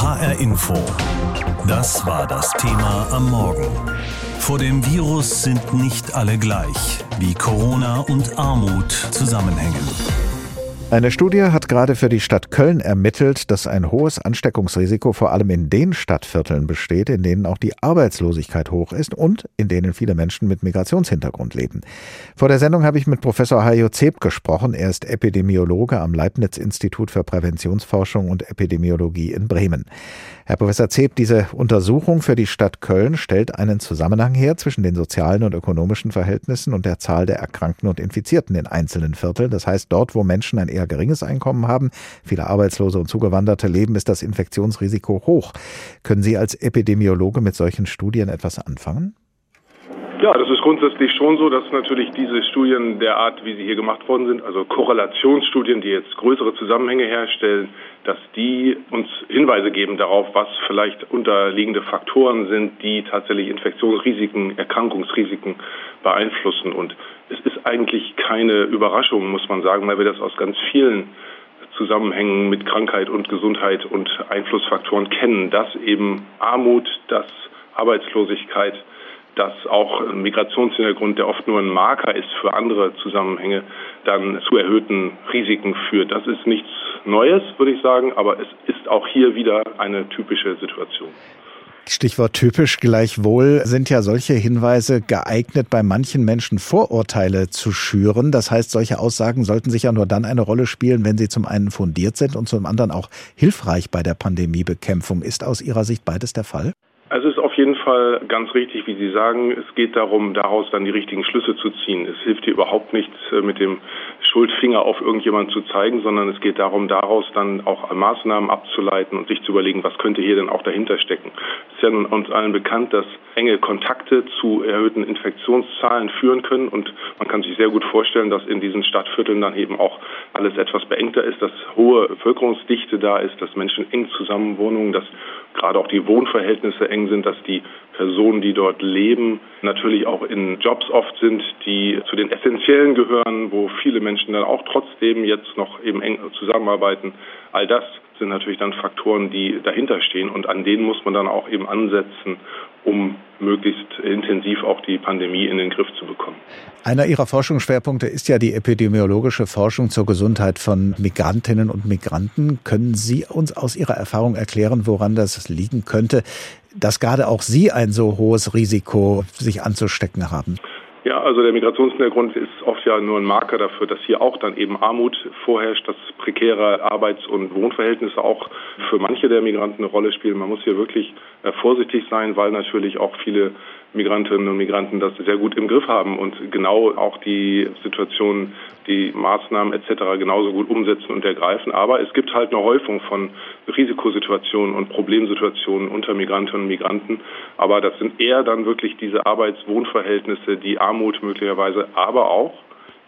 HR Info. Das war das Thema am Morgen. Vor dem Virus sind nicht alle gleich, wie Corona und Armut zusammenhängen. Eine Studie hat gerade für die Stadt Köln ermittelt, dass ein hohes Ansteckungsrisiko vor allem in den Stadtvierteln besteht, in denen auch die Arbeitslosigkeit hoch ist und in denen viele Menschen mit Migrationshintergrund leben. Vor der Sendung habe ich mit Professor Hajo Zeb gesprochen. Er ist Epidemiologe am Leibniz-Institut für Präventionsforschung und Epidemiologie in Bremen. Herr Professor Zeb, diese Untersuchung für die Stadt Köln stellt einen Zusammenhang her zwischen den sozialen und ökonomischen Verhältnissen und der Zahl der Erkrankten und Infizierten in einzelnen Vierteln. Das heißt, dort, wo Menschen ein eher geringes Einkommen haben, viele Arbeitslose und Zugewanderte leben, ist das Infektionsrisiko hoch. Können Sie als Epidemiologe mit solchen Studien etwas anfangen? Ja, das ist grundsätzlich schon so, dass natürlich diese Studien der Art, wie sie hier gemacht worden sind, also Korrelationsstudien, die jetzt größere Zusammenhänge herstellen, dass die uns Hinweise geben darauf, was vielleicht unterliegende Faktoren sind, die tatsächlich Infektionsrisiken, Erkrankungsrisiken beeinflussen. Und es ist eigentlich keine Überraschung, muss man sagen, weil wir das aus ganz vielen Zusammenhängen mit Krankheit und Gesundheit und Einflussfaktoren kennen, dass eben Armut, dass Arbeitslosigkeit, dass auch ein Migrationshintergrund, der oft nur ein Marker ist für andere Zusammenhänge, dann zu erhöhten Risiken führt. Das ist nichts Neues, würde ich sagen, aber es ist auch hier wieder eine typische Situation. Stichwort typisch gleichwohl sind ja solche Hinweise geeignet, bei manchen Menschen Vorurteile zu schüren. Das heißt, solche Aussagen sollten sich ja nur dann eine Rolle spielen, wenn sie zum einen fundiert sind und zum anderen auch hilfreich bei der Pandemiebekämpfung. Ist aus Ihrer Sicht beides der Fall? Also auf jeden Fall ganz richtig, wie Sie sagen. Es geht darum, daraus dann die richtigen Schlüsse zu ziehen. Es hilft hier überhaupt nichts, äh, mit dem Schuldfinger auf irgendjemanden zu zeigen, sondern es geht darum, daraus dann auch Maßnahmen abzuleiten und sich zu überlegen, was könnte hier denn auch dahinter stecken. Es ist ja uns allen bekannt, dass enge Kontakte zu erhöhten Infektionszahlen führen können und man kann sich sehr gut vorstellen, dass in diesen Stadtvierteln dann eben auch alles etwas beengter ist, dass hohe Bevölkerungsdichte da ist, dass Menschen eng zusammenwohnen, dass gerade auch die Wohnverhältnisse eng sind, dass die Personen, die dort leben, natürlich auch in Jobs oft sind, die zu den essentiellen gehören, wo viele Menschen dann auch trotzdem jetzt noch eben eng zusammenarbeiten. All das sind natürlich dann Faktoren, die dahinter stehen und an denen muss man dann auch eben ansetzen, um möglichst intensiv auch die Pandemie in den Griff zu bekommen. Einer Ihrer Forschungsschwerpunkte ist ja die epidemiologische Forschung zur Gesundheit von Migrantinnen und Migranten. Können Sie uns aus Ihrer Erfahrung erklären, woran das liegen könnte, dass gerade auch Sie ein so hohes Risiko, sich anzustecken haben? Ja, also der Migrationshintergrund ist oft ja nur ein Marker dafür, dass hier auch dann eben Armut vorherrscht, dass prekäre Arbeits- und Wohnverhältnisse auch für manche der Migranten eine Rolle spielen. Man muss hier wirklich äh, vorsichtig sein, weil natürlich auch viele Migrantinnen und Migranten das sehr gut im Griff haben und genau auch die Situation, die Maßnahmen etc. genauso gut umsetzen und ergreifen. Aber es gibt halt eine Häufung von Risikosituationen und Problemsituationen unter Migrantinnen und Migranten. Aber das sind eher dann wirklich diese Arbeits-Wohnverhältnisse, die Armut möglicherweise, aber auch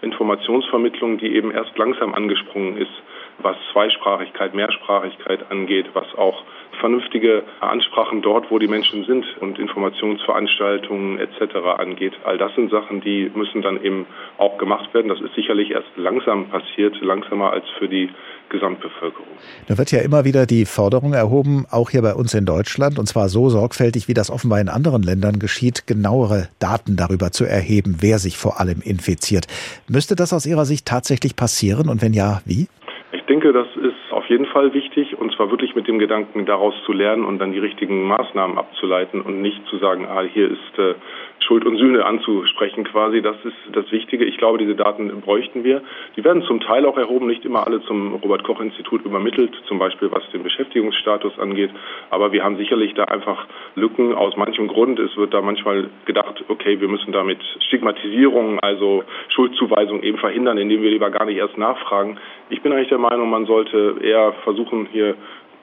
Informationsvermittlung, die eben erst langsam angesprungen ist, was Zweisprachigkeit, Mehrsprachigkeit angeht, was auch vernünftige Ansprachen dort, wo die Menschen sind und Informationsveranstaltungen etc. angeht. All das sind Sachen, die müssen dann eben auch gemacht werden. Das ist sicherlich erst langsam passiert, langsamer als für die Gesamtbevölkerung. Da wird ja immer wieder die Forderung erhoben, auch hier bei uns in Deutschland, und zwar so sorgfältig, wie das offenbar in anderen Ländern geschieht, genauere Daten darüber zu erheben, wer sich vor allem infiziert. Müsste das aus Ihrer Sicht tatsächlich passieren und wenn ja, wie? Ich denke, das ist auf jeden Fall wichtig und zwar wirklich mit dem Gedanken, daraus zu lernen und dann die richtigen Maßnahmen abzuleiten und nicht zu sagen, ah, hier ist äh, Schuld und Sühne anzusprechen quasi. Das ist das Wichtige. Ich glaube, diese Daten bräuchten wir. Die werden zum Teil auch erhoben, nicht immer alle zum Robert-Koch-Institut übermittelt, zum Beispiel was den Beschäftigungsstatus angeht. Aber wir haben sicherlich da einfach Lücken aus manchem Grund. Es wird da manchmal gedacht, okay, wir müssen damit Stigmatisierung, also Schuldzuweisung eben verhindern, indem wir lieber gar nicht erst nachfragen. Ich bin eigentlich der Meinung, man sollte eher versuchen, hier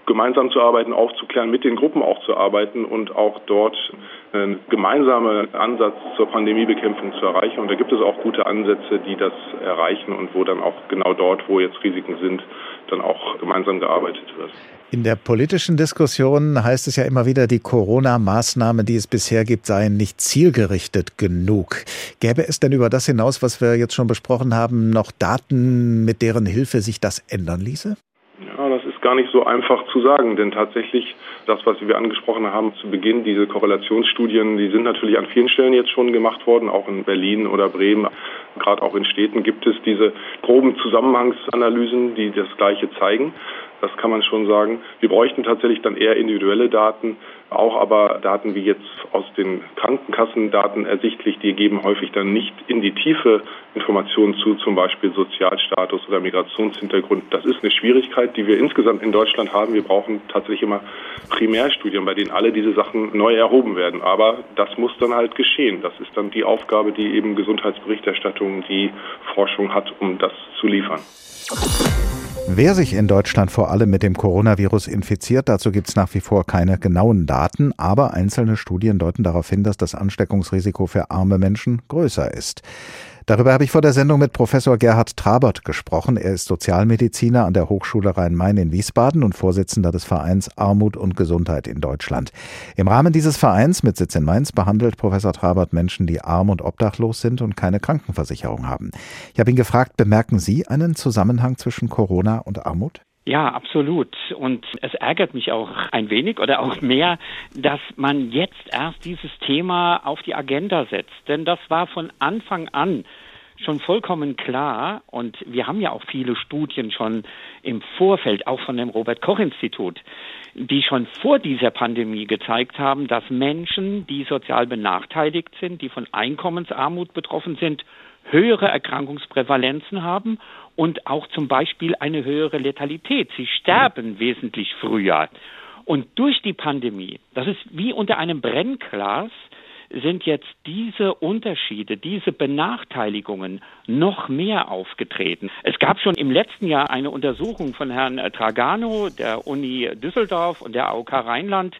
gemeinsam zu arbeiten, aufzuklären, mit den Gruppen auch zu arbeiten und auch dort einen gemeinsamen Ansatz zur Pandemiebekämpfung zu erreichen. Und da gibt es auch gute Ansätze, die das erreichen und wo dann auch genau dort, wo jetzt Risiken sind, dann auch gemeinsam gearbeitet wird. In der politischen Diskussion heißt es ja immer wieder, die Corona-Maßnahmen, die es bisher gibt, seien nicht zielgerichtet genug. Gäbe es denn über das hinaus, was wir jetzt schon besprochen haben, noch Daten, mit deren Hilfe sich das ändern ließe? Gar nicht so einfach zu sagen, denn tatsächlich das, was wir angesprochen haben zu Beginn, diese Korrelationsstudien, die sind natürlich an vielen Stellen jetzt schon gemacht worden, auch in Berlin oder Bremen. Gerade auch in Städten gibt es diese groben Zusammenhangsanalysen, die das Gleiche zeigen. Das kann man schon sagen. Wir bräuchten tatsächlich dann eher individuelle Daten, auch aber Daten wie jetzt aus den Krankenkassendaten ersichtlich, die geben häufig dann nicht in die Tiefe Informationen zu, zum Beispiel Sozialstatus oder Migrationshintergrund. Das ist eine Schwierigkeit, die wir insgesamt in Deutschland haben. Wir brauchen tatsächlich immer Primärstudien, bei denen alle diese Sachen neu erhoben werden. Aber das muss dann halt geschehen. Das ist dann die Aufgabe, die eben Gesundheitsberichterstattung, die Forschung hat, um das zu liefern. Wer sich in Deutschland vor allem mit dem Coronavirus infiziert, dazu gibt es nach wie vor keine genauen Daten, aber einzelne Studien deuten darauf hin, dass das Ansteckungsrisiko für arme Menschen größer ist. Darüber habe ich vor der Sendung mit Professor Gerhard Trabert gesprochen. Er ist Sozialmediziner an der Hochschule Rhein-Main in Wiesbaden und Vorsitzender des Vereins Armut und Gesundheit in Deutschland. Im Rahmen dieses Vereins mit Sitz in Mainz behandelt Professor Trabert Menschen, die arm und obdachlos sind und keine Krankenversicherung haben. Ich habe ihn gefragt, bemerken Sie einen Zusammenhang zwischen Corona und Armut? Ja, absolut. Und es ärgert mich auch ein wenig oder auch mehr, dass man jetzt erst dieses Thema auf die Agenda setzt. Denn das war von Anfang an schon vollkommen klar und wir haben ja auch viele Studien schon im Vorfeld, auch von dem Robert Koch Institut, die schon vor dieser Pandemie gezeigt haben, dass Menschen, die sozial benachteiligt sind, die von Einkommensarmut betroffen sind, höhere Erkrankungsprävalenzen haben und auch zum Beispiel eine höhere Letalität. Sie sterben wesentlich früher. Und durch die Pandemie, das ist wie unter einem Brennglas, sind jetzt diese Unterschiede, diese Benachteiligungen noch mehr aufgetreten. Es gab schon im letzten Jahr eine Untersuchung von Herrn Tragano der Uni Düsseldorf und der AOK Rheinland,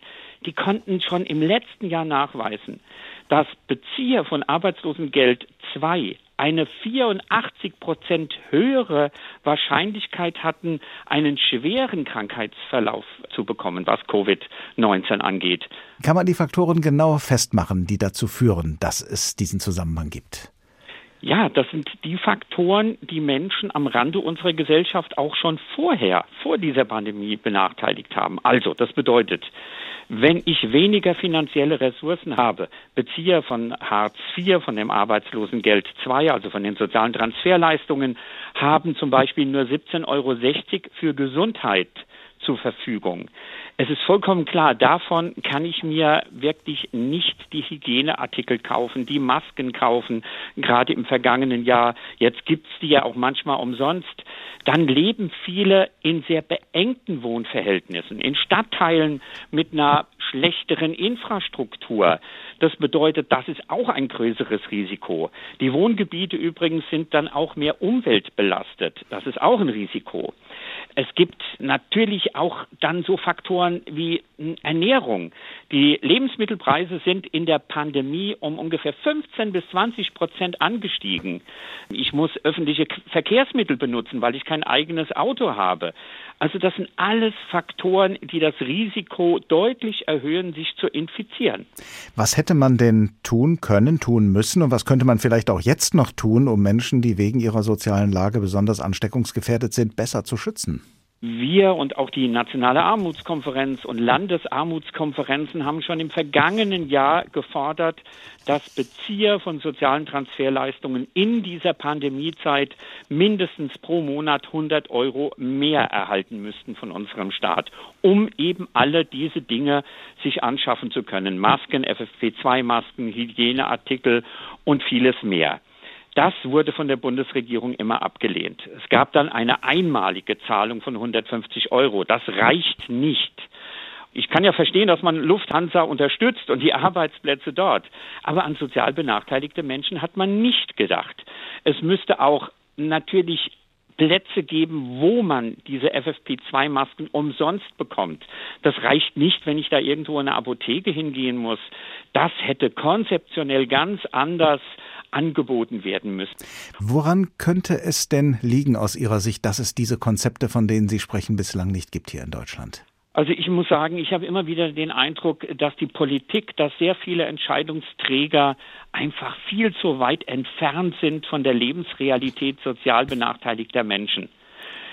die konnten schon im letzten Jahr nachweisen, dass Bezieher von Arbeitslosengeld 2 eine 84 Prozent höhere Wahrscheinlichkeit hatten, einen schweren Krankheitsverlauf zu bekommen, was Covid-19 angeht. Kann man die Faktoren genau festmachen, die dazu führen, dass es diesen Zusammenhang gibt? Ja, das sind die Faktoren, die Menschen am Rande unserer Gesellschaft auch schon vorher, vor dieser Pandemie benachteiligt haben. Also, das bedeutet, wenn ich weniger finanzielle Ressourcen habe, Bezieher von Hartz IV, von dem Arbeitslosengeld II, also von den sozialen Transferleistungen, haben zum Beispiel nur 17,60 Euro für Gesundheit zur Verfügung. Es ist vollkommen klar, davon kann ich mir wirklich nicht die Hygieneartikel kaufen, die Masken kaufen, gerade im vergangenen Jahr. Jetzt gibt's die ja auch manchmal umsonst. Dann leben viele in sehr beengten Wohnverhältnissen, in Stadtteilen mit einer schlechteren Infrastruktur. Das bedeutet, das ist auch ein größeres Risiko. Die Wohngebiete übrigens sind dann auch mehr umweltbelastet. Das ist auch ein Risiko. Es gibt natürlich auch dann so Faktoren wie Ernährung. Die Lebensmittelpreise sind in der Pandemie um ungefähr 15 bis 20 Prozent angestiegen. Ich muss öffentliche Verkehrsmittel benutzen, weil ich kein eigenes Auto habe. Also das sind alles Faktoren, die das Risiko deutlich erhöhen, sich zu infizieren. Was hätte man denn tun können, tun müssen und was könnte man vielleicht auch jetzt noch tun, um Menschen, die wegen ihrer sozialen Lage besonders ansteckungsgefährdet sind, besser zu schützen? Wir und auch die Nationale Armutskonferenz und Landesarmutskonferenzen haben schon im vergangenen Jahr gefordert, dass Bezieher von sozialen Transferleistungen in dieser Pandemiezeit mindestens pro Monat 100 Euro mehr erhalten müssten von unserem Staat, um eben alle diese Dinge sich anschaffen zu können. Masken, FFP2-Masken, Hygieneartikel und vieles mehr. Das wurde von der Bundesregierung immer abgelehnt. Es gab dann eine einmalige Zahlung von 150 Euro. Das reicht nicht. Ich kann ja verstehen, dass man Lufthansa unterstützt und die Arbeitsplätze dort. Aber an sozial benachteiligte Menschen hat man nicht gedacht. Es müsste auch natürlich Plätze geben, wo man diese FFP2-Masken umsonst bekommt. Das reicht nicht, wenn ich da irgendwo in eine Apotheke hingehen muss. Das hätte konzeptionell ganz anders angeboten werden müssen. Woran könnte es denn liegen aus Ihrer Sicht, dass es diese Konzepte, von denen Sie sprechen, bislang nicht gibt hier in Deutschland? Also ich muss sagen, ich habe immer wieder den Eindruck, dass die Politik, dass sehr viele Entscheidungsträger einfach viel zu weit entfernt sind von der Lebensrealität sozial benachteiligter Menschen.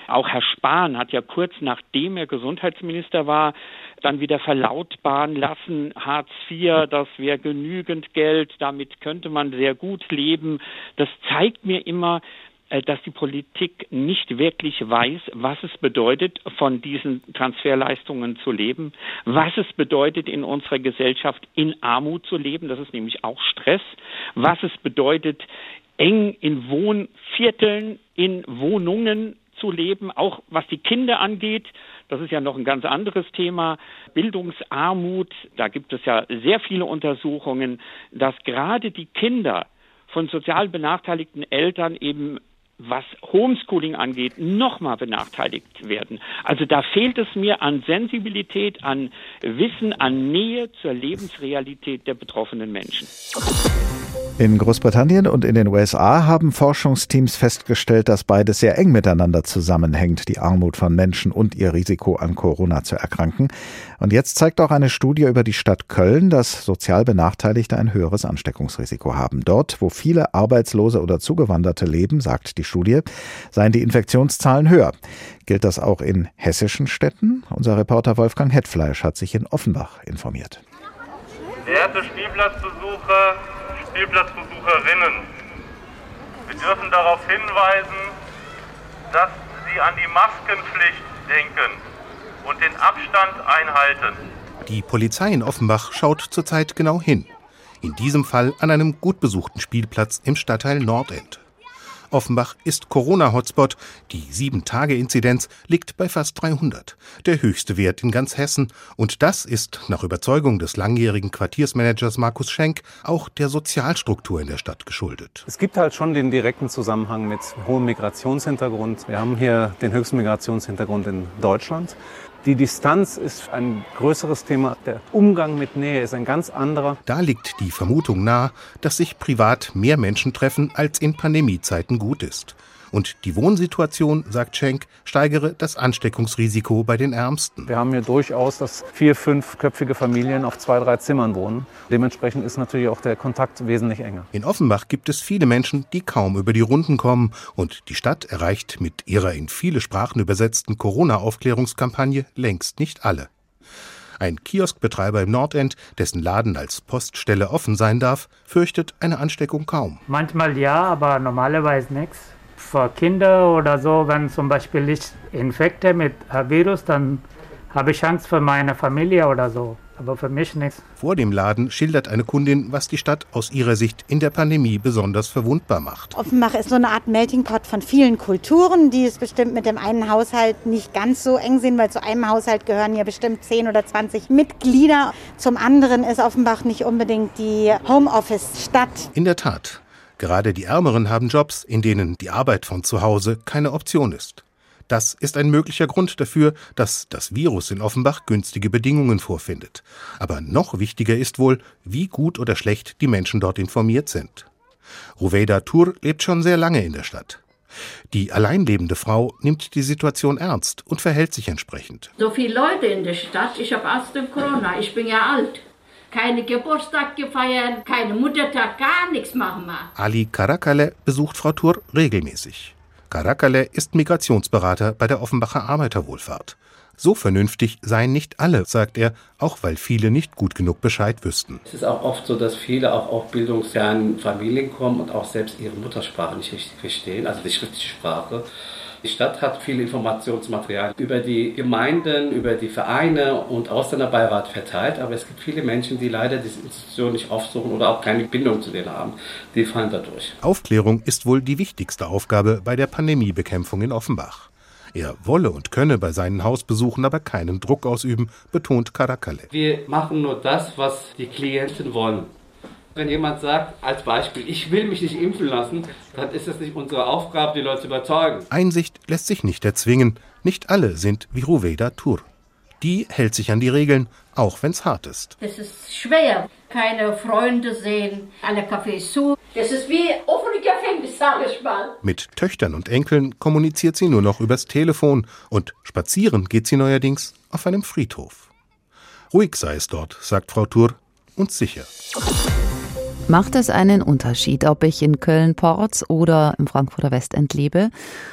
Auch Herr Spahn hat ja kurz nachdem er Gesundheitsminister war, dann wieder verlautbaren lassen, Hartz IV, das wäre genügend Geld, damit könnte man sehr gut leben. Das zeigt mir immer, äh, dass die Politik nicht wirklich weiß, was es bedeutet, von diesen Transferleistungen zu leben, was es bedeutet, in unserer Gesellschaft in Armut zu leben, das ist nämlich auch Stress, was es bedeutet, eng in Wohnvierteln, in Wohnungen zu leben, auch was die Kinder angeht. Das ist ja noch ein ganz anderes Thema. Bildungsarmut, da gibt es ja sehr viele Untersuchungen, dass gerade die Kinder von sozial benachteiligten Eltern eben was Homeschooling angeht, nochmal benachteiligt werden. Also da fehlt es mir an Sensibilität, an Wissen, an Nähe zur Lebensrealität der betroffenen Menschen. In Großbritannien und in den USA haben Forschungsteams festgestellt, dass beides sehr eng miteinander zusammenhängt, die Armut von Menschen und ihr Risiko an Corona zu erkranken. Und jetzt zeigt auch eine Studie über die Stadt Köln, dass sozial Benachteiligte ein höheres Ansteckungsrisiko haben. Dort, wo viele Arbeitslose oder Zugewanderte leben, sagt die Studie, seien die Infektionszahlen höher. Gilt das auch in hessischen Städten? Unser Reporter Wolfgang Hetfleisch hat sich in Offenbach informiert. Verehrte Spielplatzbesucher, Spielplatzbesucherinnen. Wir dürfen darauf hinweisen, dass Sie an die Maskenpflicht denken und den Abstand einhalten. Die Polizei in Offenbach schaut zurzeit genau hin. In diesem Fall an einem gut besuchten Spielplatz im Stadtteil Nordend. Offenbach ist Corona-Hotspot. Die 7-Tage-Inzidenz liegt bei fast 300, der höchste Wert in ganz Hessen. Und das ist nach Überzeugung des langjährigen Quartiersmanagers Markus Schenk auch der Sozialstruktur in der Stadt geschuldet. Es gibt halt schon den direkten Zusammenhang mit hohem Migrationshintergrund. Wir haben hier den höchsten Migrationshintergrund in Deutschland. Die Distanz ist ein größeres Thema. Der Umgang mit Nähe ist ein ganz anderer. Da liegt die Vermutung nahe, dass sich privat mehr Menschen treffen, als in Pandemiezeiten gut ist. Und die Wohnsituation, sagt Schenk, steigere das Ansteckungsrisiko bei den Ärmsten. Wir haben hier durchaus, dass vier, fünfköpfige Familien auf zwei, drei Zimmern wohnen. Dementsprechend ist natürlich auch der Kontakt wesentlich enger. In Offenbach gibt es viele Menschen, die kaum über die Runden kommen. Und die Stadt erreicht mit ihrer in viele Sprachen übersetzten Corona-Aufklärungskampagne längst nicht alle. Ein Kioskbetreiber im Nordend, dessen Laden als Poststelle offen sein darf, fürchtet eine Ansteckung kaum. Manchmal ja, aber normalerweise nichts für Kinder oder so, wenn zum Beispiel ich Infekte mit Virus, dann habe ich Angst für meine Familie oder so. Aber für mich nichts. Vor dem Laden schildert eine Kundin, was die Stadt aus ihrer Sicht in der Pandemie besonders verwundbar macht. Offenbach ist so eine Art Melting Pot von vielen Kulturen, die es bestimmt mit dem einen Haushalt nicht ganz so eng sind, weil zu einem Haushalt gehören ja bestimmt 10 oder 20 Mitglieder. Zum anderen ist Offenbach nicht unbedingt die Homeoffice-Stadt. In der Tat. Gerade die Ärmeren haben Jobs, in denen die Arbeit von zu Hause keine Option ist. Das ist ein möglicher Grund dafür, dass das Virus in Offenbach günstige Bedingungen vorfindet. Aber noch wichtiger ist wohl, wie gut oder schlecht die Menschen dort informiert sind. Ruveida Tur lebt schon sehr lange in der Stadt. Die alleinlebende Frau nimmt die Situation ernst und verhält sich entsprechend. So viele Leute in der Stadt, ich habe Angst vor Corona, ich bin ja alt keine Geburtstag gefeiert, keine Muttertag, gar nichts machen wir. Ali Karakale besucht Frau Tur regelmäßig. Karakale ist Migrationsberater bei der Offenbacher Arbeiterwohlfahrt. So vernünftig seien nicht alle, sagt er, auch weil viele nicht gut genug Bescheid wüssten. Es ist auch oft so, dass viele auch aus bildungsfernen Familien kommen und auch selbst ihre Muttersprache nicht richtig verstehen, also die schriftliche Sprache. Die Stadt hat viel Informationsmaterial über die Gemeinden, über die Vereine und Ausländerbeirat verteilt, aber es gibt viele Menschen, die leider diese Institution nicht aufsuchen oder auch keine Bindung zu denen haben. Die fallen dadurch. Aufklärung ist wohl die wichtigste Aufgabe bei der Pandemiebekämpfung in Offenbach. Er wolle und könne bei seinen Hausbesuchen aber keinen Druck ausüben, betont Karakale. Wir machen nur das, was die Klienten wollen. Wenn jemand sagt, als Beispiel, ich will mich nicht impfen lassen, dann ist es nicht unsere Aufgabe, die Leute zu überzeugen. Einsicht lässt sich nicht erzwingen. Nicht alle sind wie Ruveda Tur. Die hält sich an die Regeln, auch wenn's hart ist. Es ist schwer, keine Freunde sehen, alle Cafés zu. Das ist wie offene Gefängnis, sage ich mal. Mit Töchtern und Enkeln kommuniziert sie nur noch übers Telefon und spazieren geht sie neuerdings auf einem Friedhof. Ruhig sei es dort, sagt Frau Tur, und sicher. Macht es einen Unterschied, ob ich in Köln-Porz oder im Frankfurter Westend lebe?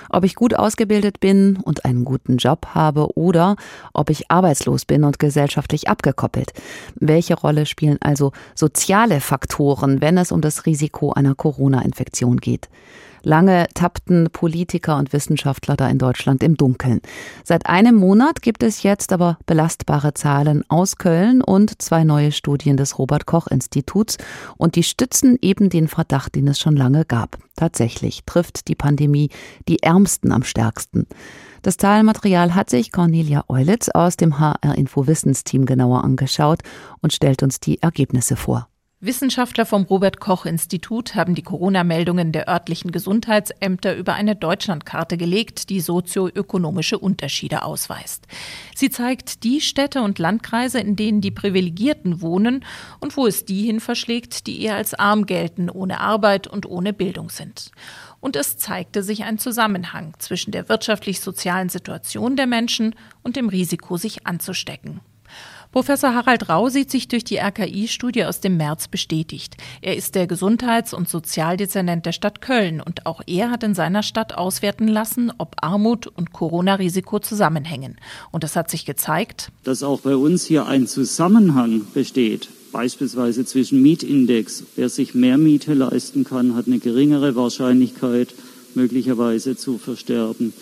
Ob ich gut ausgebildet bin und einen guten Job habe oder ob ich arbeitslos bin und gesellschaftlich abgekoppelt? Welche Rolle spielen also soziale Faktoren, wenn es um das Risiko einer Corona-Infektion geht? Lange tappten Politiker und Wissenschaftler da in Deutschland im Dunkeln. Seit einem Monat gibt es jetzt aber belastbare Zahlen aus Köln und zwei neue Studien des Robert Koch Instituts und die stützen eben den Verdacht, den es schon lange gab. Tatsächlich trifft die Pandemie die Ärmsten am stärksten. Das Zahlenmaterial hat sich Cornelia Eulitz aus dem HR Info Wissensteam genauer angeschaut und stellt uns die Ergebnisse vor. Wissenschaftler vom Robert Koch Institut haben die Corona-Meldungen der örtlichen Gesundheitsämter über eine Deutschlandkarte gelegt, die sozioökonomische Unterschiede ausweist. Sie zeigt die Städte und Landkreise, in denen die Privilegierten wohnen und wo es die hin verschlägt, die eher als arm gelten, ohne Arbeit und ohne Bildung sind. Und es zeigte sich ein Zusammenhang zwischen der wirtschaftlich-sozialen Situation der Menschen und dem Risiko, sich anzustecken. Professor Harald Rau sieht sich durch die RKI-Studie aus dem März bestätigt. Er ist der Gesundheits- und Sozialdezernent der Stadt Köln und auch er hat in seiner Stadt auswerten lassen, ob Armut und Corona-Risiko zusammenhängen. Und es hat sich gezeigt, dass auch bei uns hier ein Zusammenhang besteht beispielsweise zwischen Mietindex. Wer sich mehr Miete leisten kann, hat eine geringere Wahrscheinlichkeit, möglicherweise zu versterben.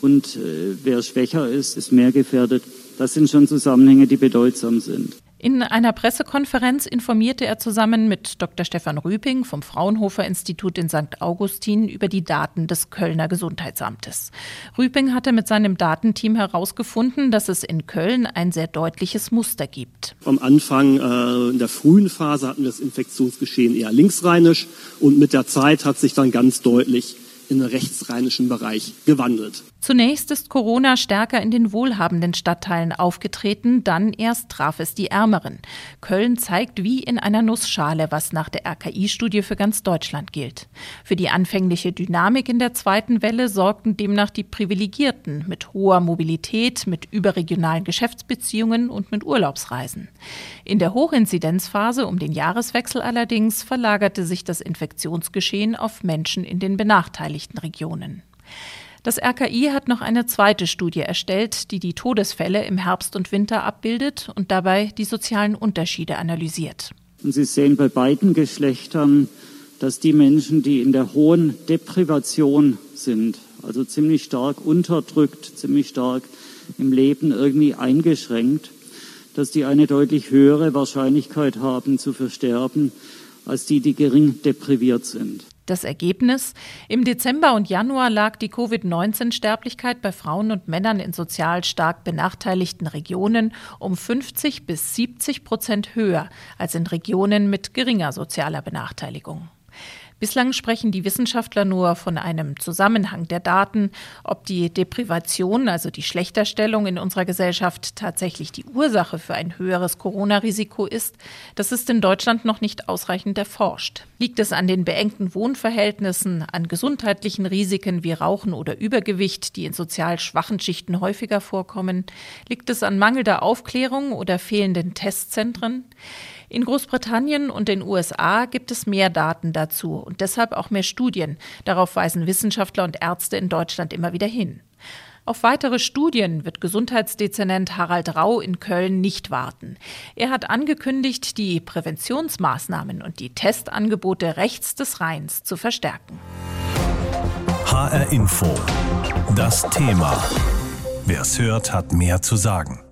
Und äh, wer schwächer ist, ist mehr gefährdet, das sind schon Zusammenhänge, die bedeutsam sind. In einer Pressekonferenz informierte er zusammen mit Dr. Stefan Rüping vom Fraunhofer Institut in St. Augustin über die Daten des Kölner Gesundheitsamtes. Rüping hatte mit seinem Datenteam herausgefunden, dass es in Köln ein sehr deutliches Muster gibt. Am Anfang äh, in der frühen Phase hatten wir das Infektionsgeschehen eher linksrheinisch und mit der Zeit hat sich dann ganz deutlich in den rechtsrheinischen Bereich gewandelt. Zunächst ist Corona stärker in den wohlhabenden Stadtteilen aufgetreten, dann erst traf es die Ärmeren. Köln zeigt wie in einer Nussschale, was nach der RKI-Studie für ganz Deutschland gilt. Für die anfängliche Dynamik in der zweiten Welle sorgten demnach die Privilegierten mit hoher Mobilität, mit überregionalen Geschäftsbeziehungen und mit Urlaubsreisen. In der Hochinzidenzphase um den Jahreswechsel allerdings verlagerte sich das Infektionsgeschehen auf Menschen in den benachteiligten Regionen. Das RKI hat noch eine zweite Studie erstellt, die die Todesfälle im Herbst und Winter abbildet und dabei die sozialen Unterschiede analysiert. Und Sie sehen bei beiden Geschlechtern, dass die Menschen, die in der hohen Deprivation sind, also ziemlich stark unterdrückt, ziemlich stark im Leben irgendwie eingeschränkt, dass die eine deutlich höhere Wahrscheinlichkeit haben zu versterben als die, die gering depriviert sind. Das Ergebnis? Im Dezember und Januar lag die Covid-19-Sterblichkeit bei Frauen und Männern in sozial stark benachteiligten Regionen um 50 bis 70 Prozent höher als in Regionen mit geringer sozialer Benachteiligung. Bislang sprechen die Wissenschaftler nur von einem Zusammenhang der Daten. Ob die Deprivation, also die Schlechterstellung in unserer Gesellschaft tatsächlich die Ursache für ein höheres Corona-Risiko ist, das ist in Deutschland noch nicht ausreichend erforscht. Liegt es an den beengten Wohnverhältnissen, an gesundheitlichen Risiken wie Rauchen oder Übergewicht, die in sozial schwachen Schichten häufiger vorkommen? Liegt es an mangelnder Aufklärung oder fehlenden Testzentren? In Großbritannien und den USA gibt es mehr Daten dazu und deshalb auch mehr Studien. Darauf weisen Wissenschaftler und Ärzte in Deutschland immer wieder hin. Auf weitere Studien wird Gesundheitsdezernent Harald Rau in Köln nicht warten. Er hat angekündigt, die Präventionsmaßnahmen und die Testangebote rechts des Rheins zu verstärken. HR Info. Das Thema. Wer es hört, hat mehr zu sagen.